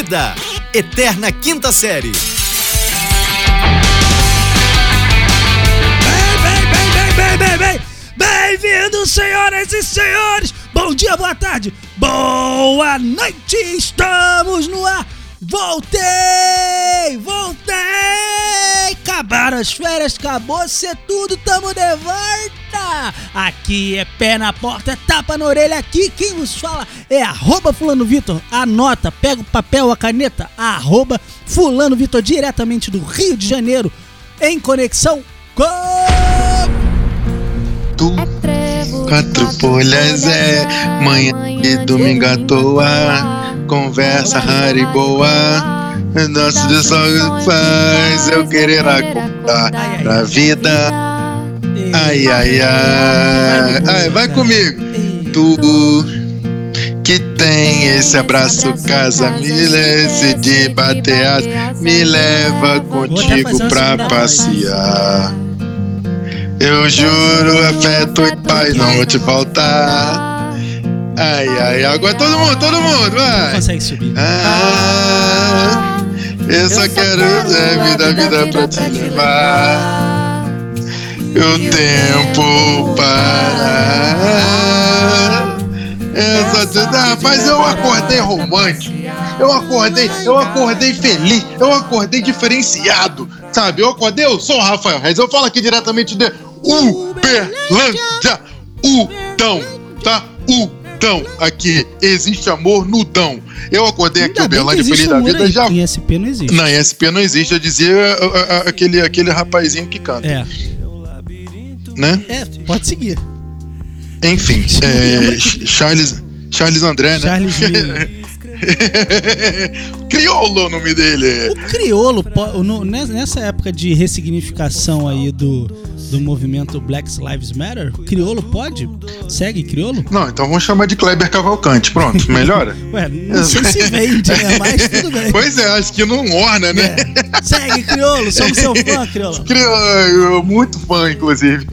Vida, Eterna Quinta Série. Bem, bem, bem, bem, bem, bem, bem-vindos, senhoras e senhores. Bom dia, boa tarde, boa noite. Estamos no ar. Voltei, voltei. Acabaram as férias, acabou ser tudo, tamo de volta. Aqui é pé na porta, é tapa na orelha. Aqui quem nos fala é arroba fulano Vitor. Anota, pega o papel, a caneta, arroba fulano Vitor, diretamente do Rio de Janeiro, em conexão com... Tu, quatro folhas é manhã e domingo à toa, conversa rara e boa. Nosso de só faz eu querer acordar pra vida. Ai, ai, ai. Ai, vai comigo. Tu que tem esse abraço casa, me leve de bater as, me leva contigo pra passear. Eu juro, afeto e paz não vou te faltar. Ai, ai, agora todo mundo, todo mundo, Não vai. consegue subir. Ah, eu só quero é, vida, vida pra te levar. O tempo parar. Eu só te ah, mas eu acordei romântico. Eu acordei, eu acordei feliz, eu acordei diferenciado, sabe? Eu acordei, eu sou o Rafael Reis, eu falo aqui diretamente de Uberlândia, Udão, tá? Udão, aqui, existe amor no Dão. Eu acordei aqui, Ainda que Uberlândia, existe feliz da vida, aí. já... Em SP não existe. Na ESP não existe, já dizia a- a- a- aquele, aquele rapazinho que canta, É, né? é, pode seguir. Enfim, é, Ch- Charles, Charles André, né? Charles É o nome dele. O criolo, nessa época de ressignificação aí do, do movimento Black Lives Matter, criolo pode? Segue criolo? Não, então vamos chamar de Kleber Cavalcante. Pronto, melhora? Ué, não sei se vende, né? Mas tudo bem. pois é, acho que não orna, né? É. Segue criolo, somos seu fã, criolo. Crioulo, muito fã, inclusive.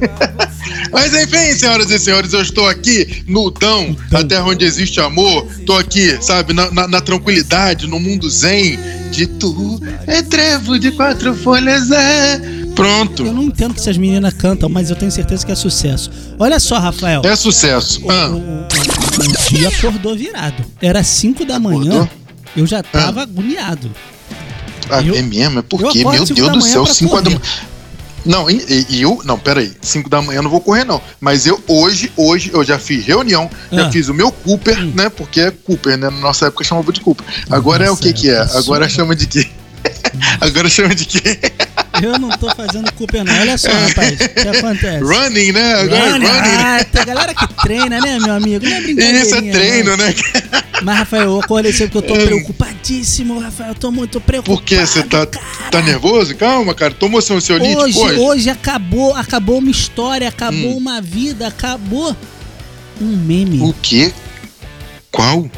Mas enfim, senhoras e senhores, eu estou aqui no Dão, a terra onde existe amor. Estou aqui, sabe, na, na- na tranquilidade, no mundo zen. De tu é trevo de quatro folhas, é. Pronto. Eu não entendo que essas meninas cantam, mas eu tenho certeza que é sucesso. Olha só, Rafael. É sucesso. O, Ah, o- o- o dia acordou virado. Era 5 da manhã, Acordou? eu já tava agoniado. ah, eu- é mesmo? É porque, meu cinco Deus do céu, 5 da manhã. Não, e, e- eu. Não, peraí. 5 da manhã eu não vou correr, não. Mas eu hoje, hoje, eu já fiz reunião, já Ah. fiz o meu Cooper, Hum. né? Porque é Cooper, né? Na nossa época chamava de Cooper. Agora é o Nossa, que que é? época Agora sua. chama de quê? Agora chama de quê? Eu não tô fazendo culpa não. Olha só, rapaz, o que acontece? Running, né? Agora é Running, running. né? ah, tem galera que treina, né, meu amigo? Não é brincadeira. Isso é treino, né? Mas, Rafael, eu acordei sempre que eu tô É. preocupadíssimo, Rafael. Eu tô muito preocupado. Por que você tá, tá nervoso? Calma, cara. Tomou seu ansiolítico Hoje, hoje? hoje acabou, acabou uma história, acabou Hum. uma vida, acabou um meme. O quê? Qual?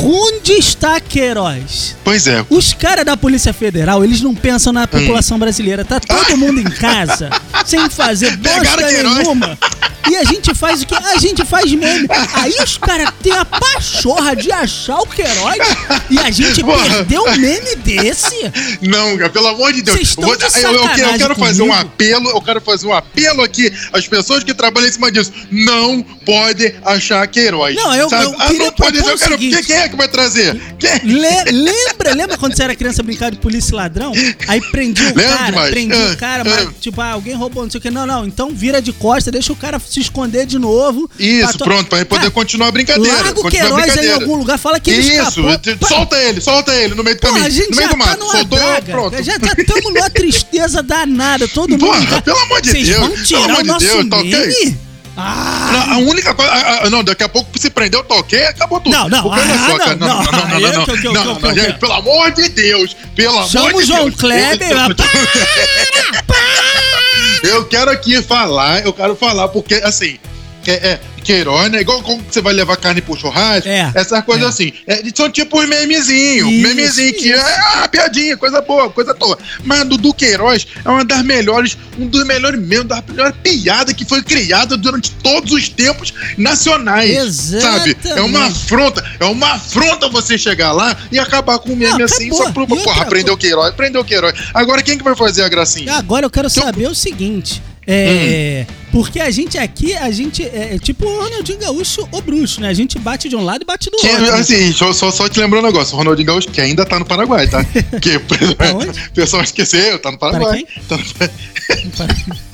Onde está Queiroz? Pois é. Os caras da Polícia Federal, eles não pensam na população brasileira. Tá todo mundo em casa, sem fazer bosta nenhuma. E a gente faz o que? A gente faz meme. Aí os caras têm a pachorra de achar o Queiroz e a gente Porra. perdeu um meme desse. Não, cara, pelo amor de Deus. Vou- de eu, eu quero, eu quero fazer um apelo, eu quero fazer um apelo aqui às pessoas que trabalham em cima disso. Não pode achar Queiroz. Não, eu- eu ah, não pode eu o quero, seguinte. quem, quem é que vai trazer? Le- lembra, lembra quando você era criança brincar de polícia e ladrão? Aí prendi o Lembro cara, prendi Ah, o cara, ah. mas tipo, ah, alguém roubou, não sei o que. Não, não, então vira de costa, deixa o cara se esconder de novo. Isso, Pra to- pronto, pra poder Cara, continuar a brincadeira. Larga o Queiroz aí em algum lugar, fala que ele Isso, escapou. solta ele, solta ele no meio do Pô, caminho. a gente no meio já do tá mato. numa Soltou, draga. pronto. Já tá, tamo numa tristeza danada, todo mundo. Porra, pelo amor de Vocês Deus, vão pelo tirar amor o de nosso Deus, tá ok? Ah, Não, a única coisa. a- a- Não, daqui a pouco se prender, eu toquei acabou tudo. Não, não, Porque olha ah, só, cara, não, não, não, não, não, não, não, eu que- que- que- não, que- não, gente, pelo amor de Deus, pelo amor Chama o de João Deus. Kleber. Eu- rapaz. Eu quero aqui falar, eu quero falar, porque assim, é, é, Queiroz, né? Igual como você vai levar carne pro churrasco. É, Essas coisas é. assim. É, são tipo uns memezinhos. Isso, Memezinho que isso. é ah, piadinha, coisa boa, coisa toda. Mas Dudu Queiroz é uma das melhores, um dos melhores mesmo, das melhores piadas que foi criada durante todos os tempos nacionais. Sabe? É uma Exatamente. afronta. É uma afronta você chegar lá e acabar com um meme Não, assim acabou. só pro. Outra Porra, prendeu o Queiroz, prendeu o Queiroz. Agora quem que vai fazer a gracinha? Agora eu quero Então- saber o seguinte. É. Hum. Porque a gente aqui, a gente é é tipo o Ronaldinho Gaúcho ou bruxo, né? A gente bate de um lado e bate do Que, outro. né? assim, só, só, só te lembrando um negócio, o Ronaldinho Gaúcho, que ainda tá no Paraguai, tá? Que o pessoal esqueceu, tá no Paraguai. Tá no-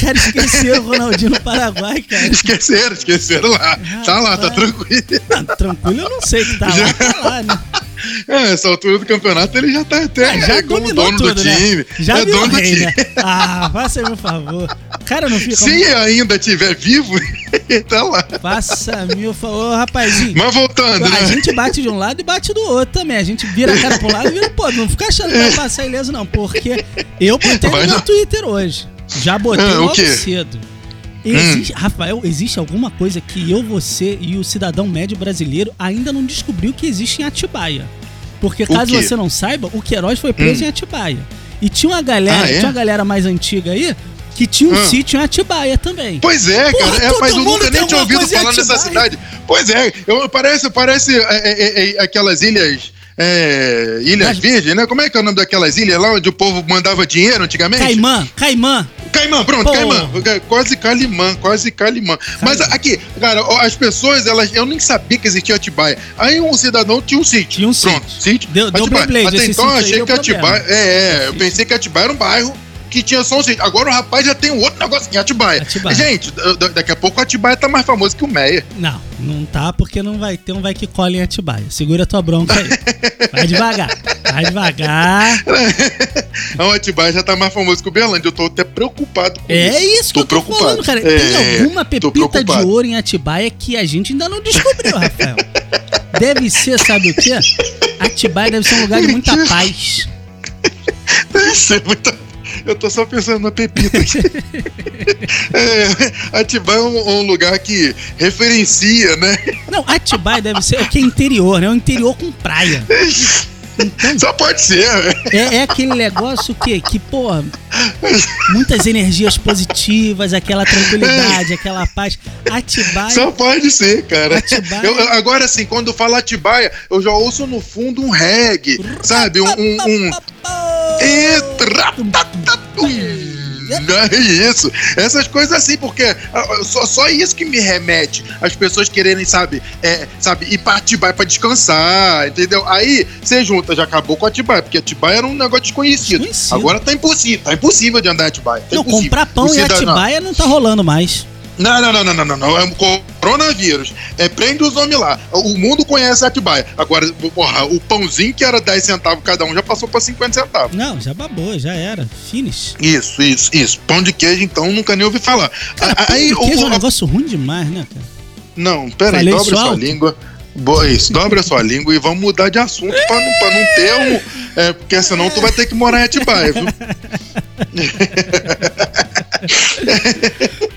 Cara, esqueceu o Ronaldinho no Paraguai, cara. Esqueceram, esqueceram lá. Tá lá, tá tranquilo. Não, tranquilo, eu não sei que tá lá, tá lá, né? É, essa altura do campeonato ele já tá até Ah, já como dominou dono tudo, do né? time. Já é dono do time. né? Ah, faça meu favor. Cara, não fica... Se ainda tiver vivo, tá lá. Faça meu favor, rapazinho. Mas voltando, A né? gente bate de um lado e bate do outro também. A gente vira a cara um lado e vira pro outro. Não fica achando que vai passar ileso, não. Porque eu botei Vai no meu não. Twitter hoje. Já botei Ah, logo quê? Hum. cedo. Existe, Rafael, existe alguma coisa que eu, você e o cidadão médio brasileiro ainda não descobriu que existe em Atibaia. Porque caso você não saiba, o Queiroz foi preso Hum. em Atibaia. E tinha uma galera, Ah, é? tinha uma galera mais antiga aí que tinha um Ah. sítio em Atibaia também. Pois é, Porra, cara. É, mas eu nunca nem tinha ouvido falar nessa cidade. Pois é, eu, parece, parece é, é, é, aquelas ilhas. é, ilhas Mas- Virgens, né? Como é que é o nome daquelas ilhas lá onde o povo mandava dinheiro antigamente? Caimã, Caimã. Caimã, pronto, Pô. Caimã. Quase Calimã, quase Calimã. Mas aqui, cara, as pessoas, elas, eu nem sabia que existia Atibaia. Aí um cidadão tinha um sítio. Tinha um Pronto, sítio. Deu- deu Atibaia. Até então eu sítio achei que. Atibaia. É, é, eu pensei que Atibaia era um bairro que tinha só um sítio. Agora o rapaz já tem um outro negócio em Atibaia. Atibaia. Gente, da- da- daqui a pouco o Atibaia tá mais famoso que o Meia. Não, não tá porque não vai ter um vai que cola em Atibaia. Segura a tua bronca aí. Vai devagar, vai devagar. o Atibaia já tá mais famoso que o Berlândia. Eu tô até preocupado com É isso. isso que eu tô preocupado. falando, cara. É, Tem alguma tô pepita de ouro em Atibaia que a gente ainda não descobriu, Rafael. Deve ser, sabe o quê? Atibaia deve ser um lugar de muita paz. Deve ser muita. Eu tô só pensando na pepita é, Atibaia é um, um lugar que referencia, né? Não, Atibaia deve ser o que é interior, né? É um interior com praia. Então, Só pode ser. É, é aquele negócio que, que, pô, muitas energias positivas, aquela tranquilidade, aquela paz. Atibaia. Só pode ser, cara. Atibaia. Eu- agora, assim, quando fala Atibaia, eu já ouço no fundo um reggae, sabe? Um. um, um... Eita, ratatatum. É isso. Essas coisas assim, porque ah, só, só isso que me remete as pessoas quererem, sabe, é, sabe, ir pra Atibaia pra descansar, entendeu? Aí você junta, já acabou com Atibaia, porque Atibaia era um negócio desconhecido. Desconhecido. Agora tá impossível, tá impossível de andar em Atibaia. Tá Não, impossível. comprar pão em Atibaia não tá rolando mais. não, não, não, não, não, não, não. É coronavírus. É, prende os homens lá. O mundo conhece Atibaia. Agora, porra, o pãozinho que era 10 centavos cada um já passou pra 50 centavos. Não, já babou, já era. Finish. Isso, isso, isso. Pão de queijo, então, nunca nem ouvi falar. Cara, A- pão aí, de queijo é o- um negócio ruim demais, né, cara? Não, pera aí, Falei dobra sua alto? língua. Boa, isso, dobra a sua língua e vamos mudar de assunto pra não, pra não ter um. É, porque senão tu vai ter que morar em Atibaia, viu?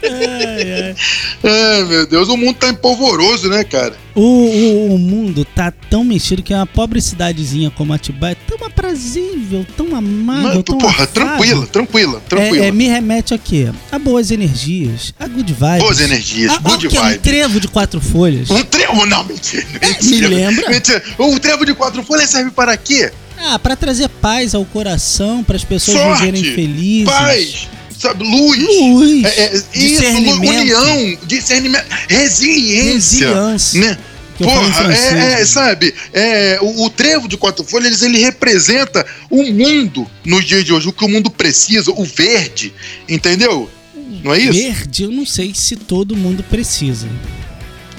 Ai. Ai, meu Deus, o mundo tá empolvoroso, né, cara? O, o, o mundo tá tão mexido que uma pobre cidadezinha como Atibaia é tão aprazível, tão amável, Mas, tão porra, afável. tranquila, tranquila, tranquila. É, é, me remete a quê? A boas energias, a good vibes. Boas energias, a, good é um vibe. trevo de quatro folhas. Um trevo, não, mentira. É, mentira, me lembra? Mentira. O trevo de quatro folhas serve para quê? Ah, pra trazer paz ao coração, para as pessoas Sorte, viverem felizes. Paz, sabe, luz. Luz, É, é, isso, união, discernimento, resiliência. Resiliência. Né? Porra, é, é, né? sabe, é, o, o trevo de quatro folhas, ele representa o mundo nos dias de hoje, o que o mundo precisa, o verde, entendeu? Não é isso? Verde, eu não sei se todo mundo precisa.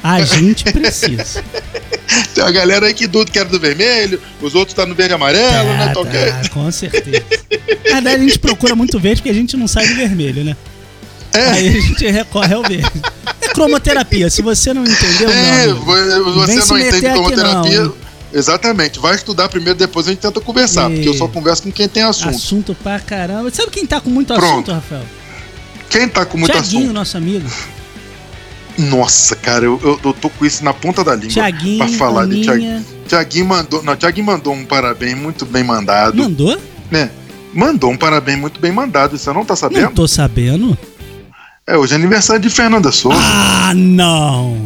A gente precisa. Tem a galera aí que tudo quer do vermelho, os outros tá no verde amarelo, né? Tá, Tá ok? tá, com certeza. Na verdade, a gente procura muito verde porque a gente não sai do vermelho, né? É. Aí a gente recorre ao verde. É cromoterapia. Se você não entendeu, É, vem você não entende cromoterapia. não? Exatamente, vai estudar primeiro, depois a gente tenta conversar, E- porque eu só converso com quem tem assunto. assunto pra caramba. Sabe quem tá com muito Pronto. assunto, Rafael? Quem tá com muito Tiaguinho, assunto? nosso amigo. Nossa, cara, eu, eu, eu tô com isso na ponta da língua Tiaguinho, pra falar de Aninha. Tiaguinho. Tiaguinho mandou. Não, Tiaguinho mandou um parabéns muito bem mandado. Mandou? né? Mandou um parabéns muito bem mandado. Você não tá Não sabendo? tô sabendo. É hoje é aniversário de Fernanda Souza. Ah, não.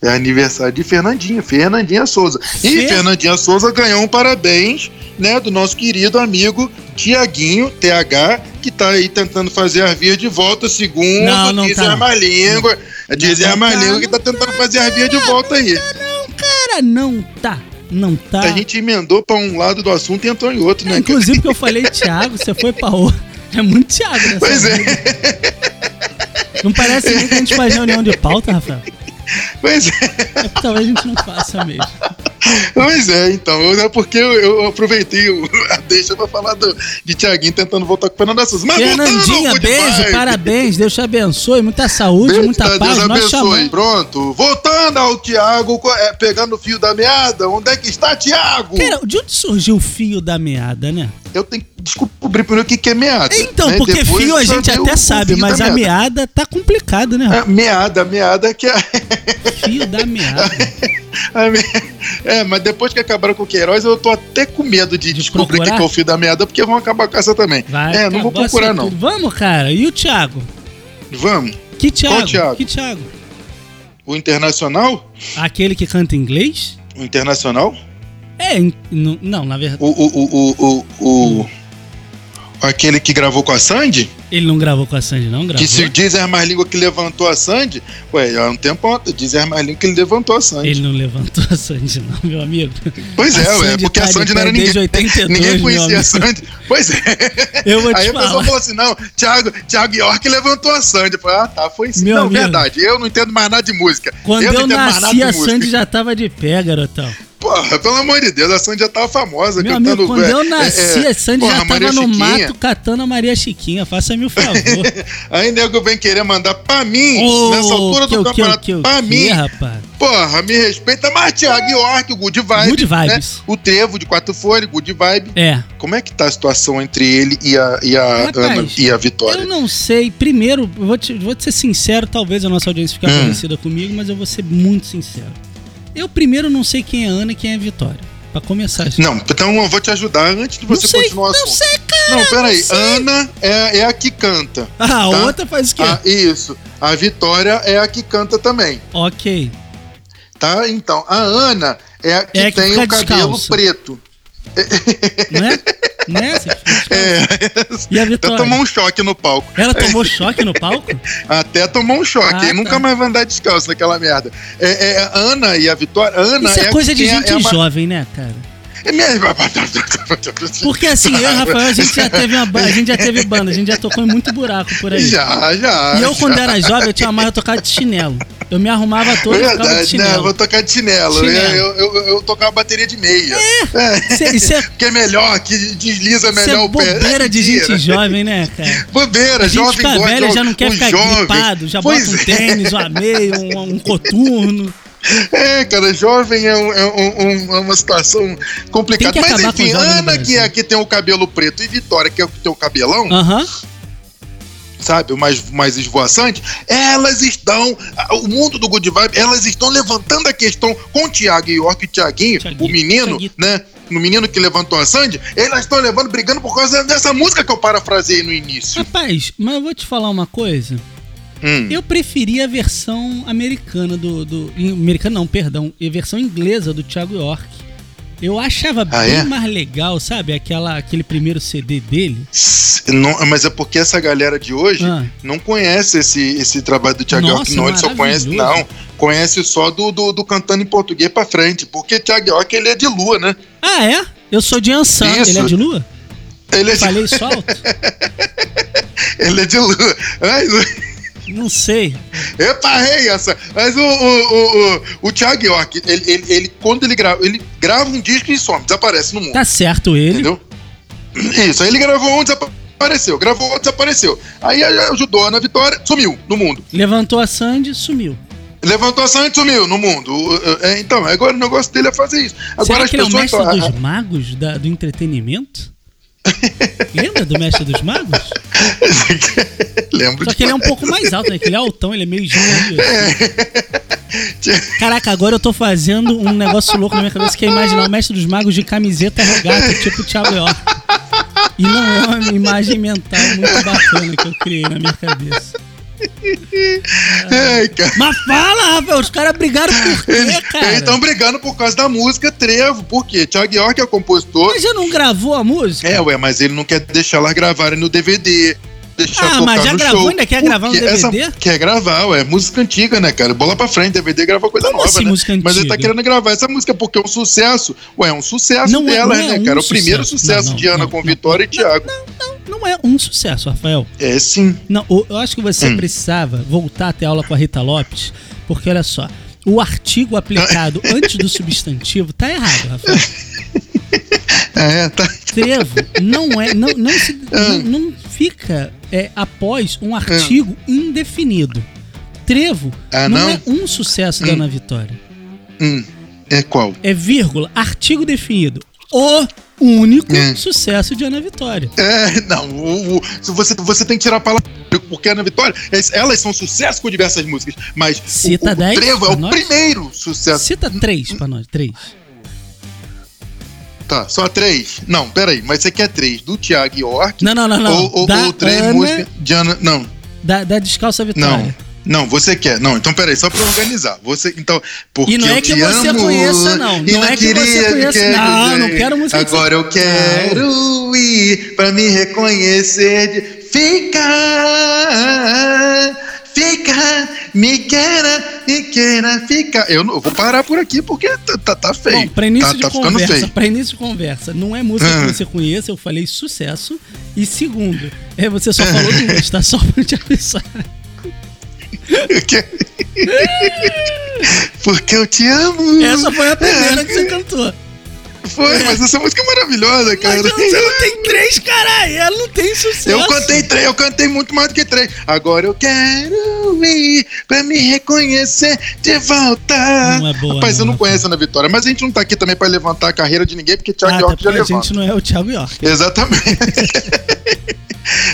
É aniversário de Fernandinha, Fernandinha Souza. E Fer- Fernandinha Souza ganhou um parabéns, né, do nosso querido amigo Tiaguinho, TH, que tá aí tentando fazer as vias de volta, segundo Não, não diz tá. a Marlíngua. Diz Não a tá, Marlíngua que não tá tentando fazer as vias de volta aí. Cara, não tá. Não tá. A gente emendou pra um lado do assunto e entrou em outro, né? É, inclusive que eu falei Thiago, você foi pra outro. É muito Thiago nessa Pois é. Não parece nem que a gente faz reunião de pauta, Rafael. pois é, É que talvez a gente não faça mesmo. Pois é, então. É porque eu, eu aproveitei o- a deixa pra falar do, de Tiaguinho tentando voltar com Fernanda Souza. Mas voltando ao Fernandinha, Good beijo, Vibe. parabéns, Deus te abençoe, muita saúde, muita Deus paz. Nós abençoe. chamamos. Pronto. Voltando ao Thiago, co- é, pegando o fio da meada. Onde é que está Thiago? Cara, de onde surgiu o fio da meada, né? Eu tenho que descobrir primeiro o que que é meada. Então, né? porque Depois fio a gente o- até o sabe, mas a meada tá complicado, né? É, meada, meada que é. Fio da meada. me- É, mas depois que acabaram com o Queiroz, eu tô até com medo de, descobrir o que é o fio da meada, porque vão acabar com essa também. Vai, é, não vou procurar, não. tudo. Vamos, cara. E o Thiago? Vamos. Que Thiago? Thiago? Que Thiago? O Internacional? Aquele que canta inglês? O Internacional? É, não, não, na verdade. O. o, o, o, o, o- Aquele que gravou com a Sandy? Ele não gravou com a Sandy, não? Gravou? Que se diz mais língua que levantou a Sandy, ué, há um tempo ontem, diz mais língua que ele levantou a Sandy. Ele não levantou a Sandy, não, meu amigo. Pois é, ué, Sandy porque tá a Sandy não era ninguém. desde 82, ninguém conhecia a. Sandy. Pois é. Eu vou te Aí a pessoa falar. falou assim: não, Thiago, Thiago York levantou a Sandy. Eu falei, ah, tá, foi sim. Meu não, amigo. verdade. Eu não entendo mais nada de música. Quando eu eu, nasci, a. Sandy já tava de pé, garotão. Porra, pelo amor de Deus, a Sandy já tava famosa Meu cantando. amigo, quando é, eu nasci, é, a Sandy porra, já Maria tava no Chiquinha. mato catando a Maria Chiquinha. Faça-me o favor. Aí nego vem querer mandar pra mim, Ô, nessa altura que do que, campeonato, que, o pra que, mim. rapaz? Porra, me respeita, mas Thiago York, o Good Vibes. Good né? Vibes. O Trevo de Quatro Folhas, Good Vibe. É. Como é que tá a situação entre ele e a, e a Rapaz, Ana e a Vitória? Eu não sei. Primeiro, vou te, vou te ser sincero, talvez a nossa audiência fique Hum. conhecida comigo, mas eu vou ser muito sincero. Eu primeiro não sei quem é Ana e quem é Vitória. Pra começar isso. Não, então eu vou te ajudar antes de Não você sei, continuar o não sei, cara. Não, peraí. não sei. Ana é, é a que canta. Ah, a tá? outra faz o quê? Ah, isso. A Vitória é a que canta também, Ok. tá? Então, a Ana é a que É a que tem o cabelo descalça. preto. Não é? Não é? É. E a Até Vitória? tomou um choque no palco. Ela tomou choque no palco? Até tomou um choque. Ah, e nunca tá. mais vai andar descalço naquela merda. É, é a Ana e a Vitória. Ana Isso é, a coisa de a- gente é a jovem, né, cara? É. Porque assim, eu e o Rafael, a gente já teve uma a gente já teve banda, a gente já tocou em muito buraco por aí. Já, já. E eu, já. quando era jovem, eu tinha marra de tocar de chinelo. Eu me arrumava todo de Verdade, né? chinelo. Vou tocar de chinelo. Chinelo. Eu, eu, eu, eu tocava bateria de meia. É. É- Isso é, Que é melhor, que desliza isso melhor é o pé. bobeira de gente jovem, né, cara? Bobeira, A gente jovem fica gosta, já não quer ficar jovem. gripado, já Pois bota um é. tênis, uma meia, um, um coturno. É, cara, jovem é, um- é um- um- é uma situação complicada. Mas enfim, Ana, que é que tem o cabelo preto, e Vitória, que é o que tem o cabelão, Aham. Sabe, o mais, mais esvoaçante, elas estão, o mundo do Good Vibe, elas estão levantando a questão com o Thiago York e o Thiaguinho, Thiaguinho, o menino, Thiaguinho. né? No menino que levantou a Sandy, elas estão levando, brigando por causa dessa música que eu parafraseei no início. Rapaz, mas eu vou te falar uma coisa. Hum. Eu preferia a versão americana do. do americana não, perdão. A versão inglesa do Thiago York. Eu achava Ah, bem é? mais legal, sabe? Aquela, aquele primeiro CD dele. Não, mas é porque essa galera de hoje Ah. não conhece esse, esse trabalho do Thiago York, não. Ele só conhece, não. Conhece só do, do, do cantando em português pra frente. Porque Thiago York, ele é de lua, né? Ah, é? Eu sou de Ansan. Ele é de lua? Ele é de, Falei ele é de lua. Mas, Não sei. epa, rei, essa. Mas o, o, o, o, o Thiago York, ele, ele, ele- quando ele grava, ele grava um disco e some, desaparece no mundo. Tá certo ele. Entendeu? Isso, aí ele gravou um, desapareceu. Gravou outro, desapareceu. Aí ajudou a Ana Vitória, sumiu no mundo. Levantou a Sandy, sumiu. Levantou a Sandy sumiu no mundo. É, então, agora o negócio dele é fazer isso. Agora Será que ele é o mestre dos magos da- do entretenimento? Lembra do Mestre dos Magos? Lembro Só que ele é um pouco mais alto, né? Que ele é altão, ele é meio gigante. Caraca, agora eu tô fazendo um negócio louco na minha cabeça que é imaginar o Mestre dos Magos de camiseta regata, tipo o Thiago York. E não é uma imagem mental muito bacana que eu criei na minha cabeça. Ai. Mas fala, Rafael, os caras brigaram por quê, Eles cara? estão brigando por causa da música Trevo. Por quê? Thiago York é o compositor. Mas já não gravou a música? É, ué, mas ele não quer deixar elas gravarem no DVD. Deixar Ah, mas já gravou, show. ainda quer gravar no quê? Essa- DVD? quer gravar, ué. Música antiga, né, cara? Bola pra frente, DVD grava coisa Como nova, assim, né? música Mas ele tá antiga? querendo gravar essa música porque é um sucesso. Ué, é um sucesso Não é- dela, não é né, um cara? o primeiro sucesso. sucesso Não, não, de Ana com Vitória e Thiago. Não, não é um sucesso, Rafael. É sim. Não, eu acho que você Hum. precisava voltar a ter aula com a Rita Lopes, porque olha só, o artigo aplicado antes do substantivo tá errado, Rafael. É, tá. Trevo não é, não, não, se- Ah. não, não fica é, após um artigo indefinido. Trevo Ah, não, não? é um sucesso da Hum. Ana Vitória. Hum, é qual? É vírgula, artigo definido. O único Hum. sucesso de Ana Vitória. É, não, o, o- você, você tem que tirar a palavra porque Ana Vitória, elas são sucesso com diversas músicas, mas o- Cita o, o, 10 Trevo é o nós. primeiro sucesso. Cita três pra nós, três. Tá, só três? Não, peraí, mas você quer três do Thiago York Não, não, não, não. ou, ou, ou três Ana, músicas de Ana... Não, Da, da Descalça Vitória. não. Não, você quer. Não, então peraí, só pra organizar. Você, então, porque E não é que você amo, conheça, não. e Não é que você conheça- quer não, dizer, não quero música Agora eu quero ir pra me reconhecer de ficar, ficar, me queira, me queira ficar. Eu, não, eu vou parar por aqui porque tá, tá, tá feio. Bom, pra início tá, de tá conversa, feio. pra início de conversa, não é música Ah. que você conheça, eu falei sucesso. E segundo, é você só falou duas, tá? Só pra te avisar. Porque eu te amo. Essa foi a primeira que você cantou. Foi, mas essa música é maravilhosa, cara. Mas você não tem três, caralho. Ela não tem sucesso. Eu cantei três, eu cantei muito mais do que três. Agora eu quero ir pra me reconhecer de volta. Não é boa, Rapaz, não, eu não conheço a Ana Vitória, mas a gente não tá aqui também pra levantar a carreira de ninguém, porque Thiago Ah, até York já porque a levanta. gente não é o Thiago York. Exatamente.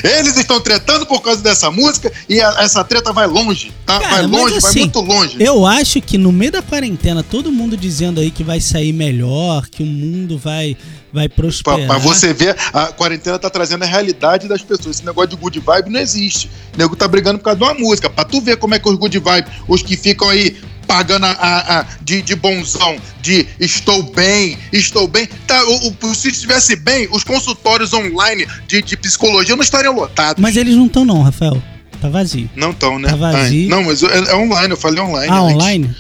Eles estão tretando por causa dessa música e a- essa treta vai longe, tá? Cara, vai longe, vai assim, muito longe. Eu acho que no meio da quarentena, todo mundo dizendo aí que vai sair melhor, que o mundo vai, vai Pra, prosperar. pra você ver, a quarentena tá trazendo a realidade das pessoas. Esse negócio de good vibe não existe. O nego tá brigando por causa de uma música. Pra tu ver como é que os good vibe, os que ficam aí pagando a, a- a- de, de bonzão, de estou bem, estou bem. Tá, o, o- se estivesse bem, os consultórios online de, de psicologia não estariam lotados. Mas eles não estão não, Rafael. Tá vazio. Não estão, né? Tá vazio. Não, mas é, é online, eu falei online. Ah, antes. online?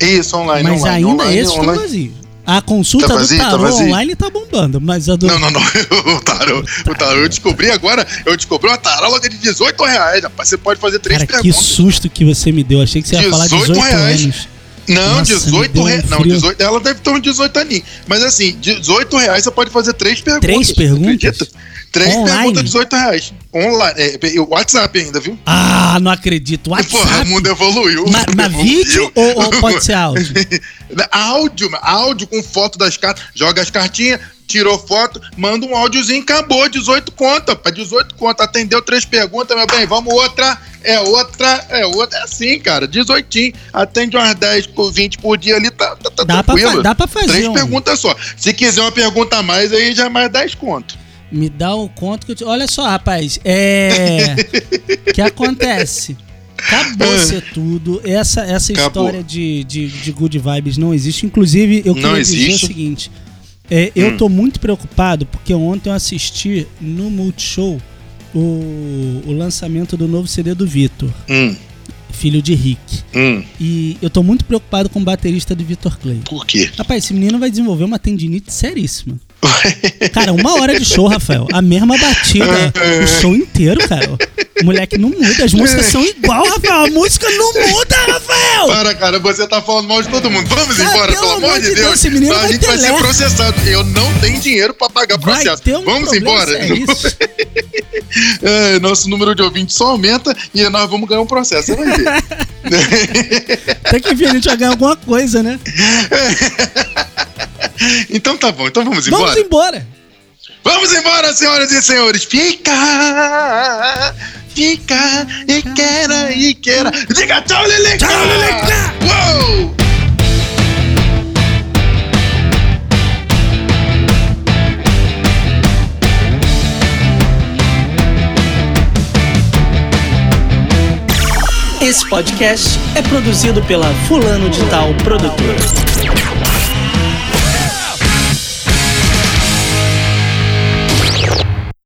Isso, online. Mas online, ainda online, esses estão online. vazios. A consulta Tá vazio, do tá tarô vazio. online tá bombando, mas a do. Não, não, não. O tarô, o tarô, eu descobri agora, eu descobri uma taróloga de 18 reais, rapaz. Você pode fazer três Cara, que perguntas. susto que você me deu. Achei que você ia falar 18 18 reais. anos. Não, Nossa, me 18 deu um reais. Não, frio. 18. Ela deve ter uns 18 aninhos. Mas assim, 18 reais você pode fazer três perguntas. Três perguntas? Acredita? Três Online? perguntas, 18 reais. Online. É, WhatsApp ainda, viu? Ah, não acredito. Porra, WhatsApp. o mundo evoluiu. Mas Evoluiu. vídeo ou, ou pode ser áudio? áudio, áudio com foto das cartas. Joga as cartinhas, tirou foto, manda um áudiozinho, acabou. 18 conta, pra 18 conta. Atendeu três perguntas, meu bem, vamos outra. É outra, é outra, é assim, cara. 18. Atende umas 10, 20 por dia ali, tá, tá, tá Dá pra, tranquilo. fa- dá pra fazer Três um. perguntas só. Se quiser uma pergunta a mais, aí já é mais 10 conto. Me dá o conto que eu te... Olha só, rapaz. É. O que acontece? Acabou Ah. ser tudo. Essa, essa Acabou. história de, de, de good vibes não existe. Inclusive, eu Não queria dizer o seguinte: é, eu Hum. tô muito preocupado porque ontem eu assisti no Multishow o, o lançamento do novo CD do Vitor, Hum, filho de Rick. hum. E eu tô muito preocupado com o baterista do Vitor Clay. Por quê? Rapaz, esse menino vai desenvolver uma tendinite seríssima. Cara, uma hora de show, Rafael. A mesma batida. o show inteiro, cara. O moleque não muda. As músicas são igual, Rafael. A música não muda, Rafael. Para, cara, você tá falando mal de todo mundo. Vamos Cara, embora, pelo amor de Deus. esse menino a gente vai ser processado. Eu não tenho dinheiro pra pagar processo. um vamos embora. seríssimo. É, nosso número de ouvintes só aumenta e nós vamos ganhar um processo. Você vai ver. Até que enfim, a gente vai ganhar alguma coisa, né? então tá bom, então vamos embora. Vamos embora. Vamos embora, senhoras e senhores. Fica, fica, e queira, e queira. Diga tchau, Leleca! Tchau, Leleca! Uou! Esse podcast é produzido pela Fulano de Tal Produtora.